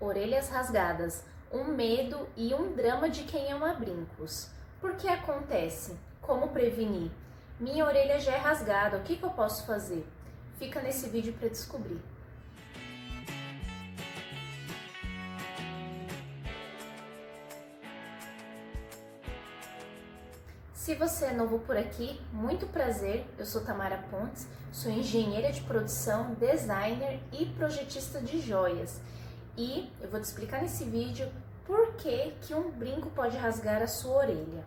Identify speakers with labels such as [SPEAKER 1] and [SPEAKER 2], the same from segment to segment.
[SPEAKER 1] Orelhas rasgadas, um medo e um drama de quem ama brincos. Por que acontece? Como prevenir? Minha orelha já é rasgada, o que, que eu posso fazer? Fica nesse vídeo para descobrir. Se você é novo por aqui, muito prazer. Eu sou Tamara Pontes, sou engenheira de produção, designer e projetista de joias e eu vou te explicar nesse vídeo por que, que um brinco pode rasgar a sua orelha.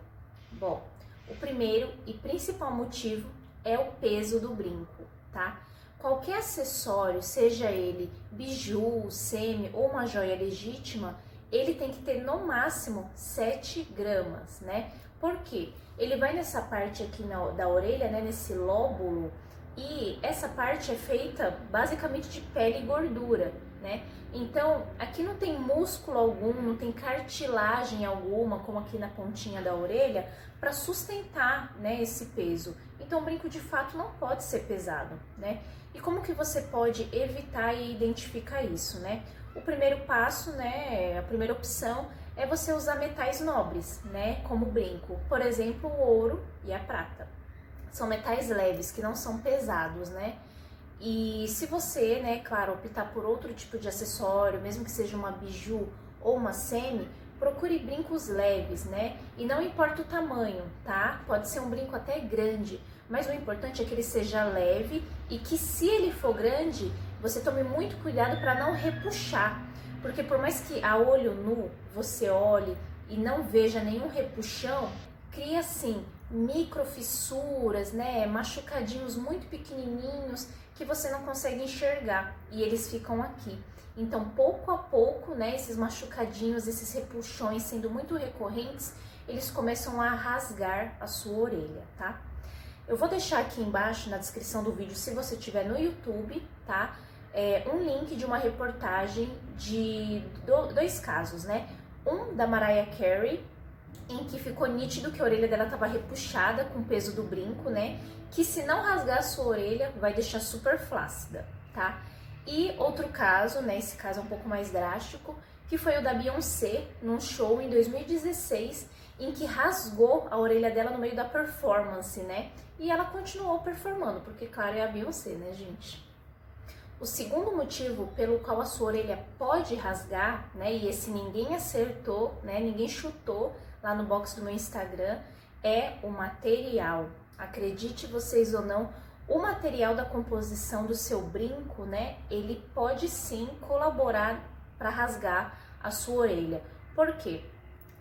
[SPEAKER 1] Bom, o primeiro e principal motivo é o peso do brinco, tá? Qualquer acessório, seja ele biju, semi ou uma joia legítima, ele tem que ter no máximo 7 gramas, né? Por quê? Ele vai nessa parte aqui na, da orelha, né, nesse lóbulo, e essa parte é feita basicamente de pele e gordura né? Então, aqui não tem músculo algum, não tem cartilagem alguma, como aqui na pontinha da orelha, para sustentar, né, esse peso. Então, o brinco de fato não pode ser pesado, né? E como que você pode evitar e identificar isso, né? O primeiro passo, né, a primeira opção é você usar metais nobres, né, como brinco. Por exemplo, o ouro e a prata. São metais leves que não são pesados, né? E se você, né, claro, optar por outro tipo de acessório, mesmo que seja uma biju ou uma semi, procure brincos leves, né? E não importa o tamanho, tá? Pode ser um brinco até grande, mas o importante é que ele seja leve e que se ele for grande, você tome muito cuidado para não repuxar, porque por mais que a olho nu você olhe e não veja nenhum repuxão, cria assim microfissuras, né, machucadinhos muito pequenininhos que você não consegue enxergar e eles ficam aqui. Então, pouco a pouco, né, esses machucadinhos, esses repuxões sendo muito recorrentes, eles começam a rasgar a sua orelha, tá? Eu vou deixar aqui embaixo na descrição do vídeo, se você tiver no YouTube, tá? É, um link de uma reportagem de dois casos, né? Um da Mariah Carey, em que ficou nítido que a orelha dela estava repuxada com o peso do brinco, né? Que se não rasgar a sua orelha, vai deixar super flácida, tá? E outro caso, né? Esse caso é um pouco mais drástico, que foi o da Beyoncé num show em 2016, em que rasgou a orelha dela no meio da performance, né? E ela continuou performando, porque claro, é a Beyoncé, né, gente? O segundo motivo pelo qual a sua orelha pode rasgar, né, e esse ninguém acertou, né, ninguém chutou, lá no box do meu Instagram é o material. Acredite vocês ou não, o material da composição do seu brinco, né, ele pode sim colaborar para rasgar a sua orelha. Por quê?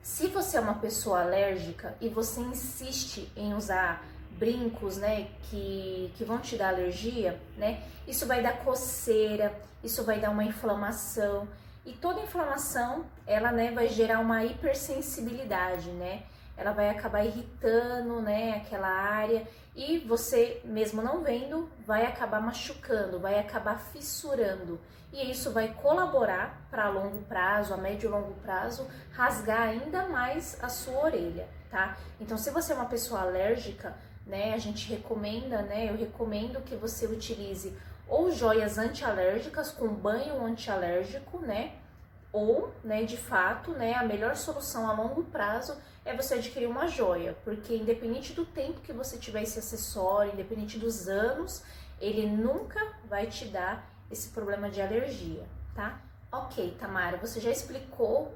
[SPEAKER 1] Se você é uma pessoa alérgica e você insiste em usar brincos, né, que, que vão te dar alergia, né, isso vai dar coceira, isso vai dar uma inflamação. E toda inflamação, ela, né, vai gerar uma hipersensibilidade, né? Ela vai acabar irritando, né, aquela área e você, mesmo não vendo, vai acabar machucando, vai acabar fissurando. E isso vai colaborar para longo prazo, a médio e longo prazo, rasgar ainda mais a sua orelha, tá? Então, se você é uma pessoa alérgica, né, a gente recomenda, né, eu recomendo que você utilize ou joias antialérgicas com banho antialérgico, né? Ou, né, de fato, né, a melhor solução a longo prazo é você adquirir uma joia, porque independente do tempo que você tiver esse acessório, independente dos anos, ele nunca vai te dar esse problema de alergia, tá? Ok, Tamara, você já explicou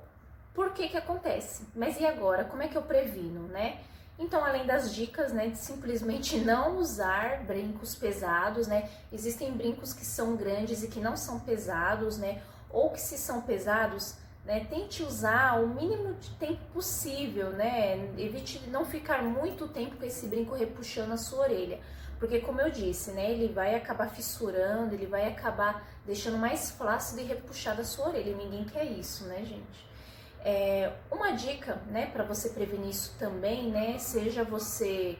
[SPEAKER 1] por que que acontece, mas e agora? Como é que eu previno, né? Então, além das dicas, né, de simplesmente não usar brincos pesados, né? Existem brincos que são grandes e que não são pesados, né? Ou que se são pesados, né, tente usar o mínimo de tempo possível, né? Evite não ficar muito tempo com esse brinco repuxando a sua orelha. Porque como eu disse, né, ele vai acabar fissurando, ele vai acabar deixando mais flácido e repuxado a sua orelha. Ninguém quer isso, né, gente? É, uma dica, né, para você prevenir isso também, né, seja você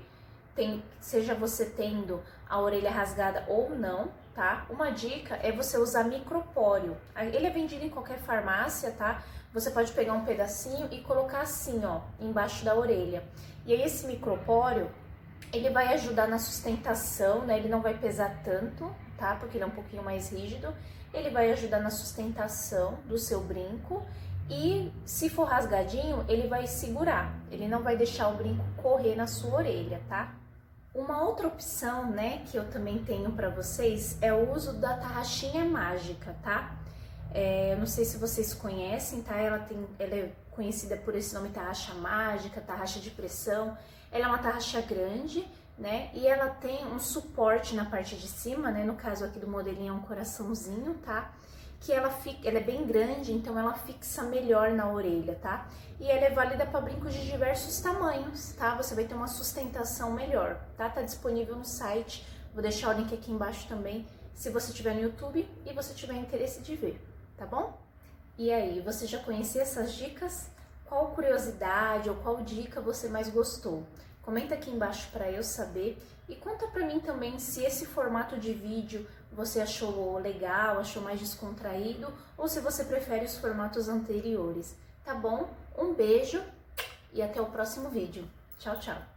[SPEAKER 1] tem, seja você tendo a orelha rasgada ou não, tá? Uma dica é você usar micropóreo. Ele é vendido em qualquer farmácia, tá? Você pode pegar um pedacinho e colocar assim, ó, embaixo da orelha. E aí esse micropóreo, ele vai ajudar na sustentação, né? Ele não vai pesar tanto, tá? Porque ele é um pouquinho mais rígido. Ele vai ajudar na sustentação do seu brinco e se for rasgadinho, ele vai segurar. Ele não vai deixar o brinco correr na sua orelha, tá? Uma outra opção, né, que eu também tenho para vocês é o uso da tarraxinha mágica, tá? É, eu não sei se vocês conhecem, tá? Ela, tem, ela é conhecida por esse nome tarraxa mágica, tarraxa de pressão. Ela é uma tarraxa grande, né? E ela tem um suporte na parte de cima, né? No caso aqui do modelinho é um coraçãozinho, tá? Que ela, fica, ela é bem grande, então ela fixa melhor na orelha, tá? E ela é válida para brincos de diversos tamanhos, tá? Você vai ter uma sustentação melhor, tá? Tá disponível no site, vou deixar o link aqui embaixo também, se você tiver no YouTube e você tiver interesse de ver tá bom? E aí, você já conhecia essas dicas? Qual curiosidade ou qual dica você mais gostou? Comenta aqui embaixo para eu saber e conta para mim também se esse formato de vídeo você achou legal, achou mais descontraído ou se você prefere os formatos anteriores, tá bom? Um beijo e até o próximo vídeo. Tchau, tchau!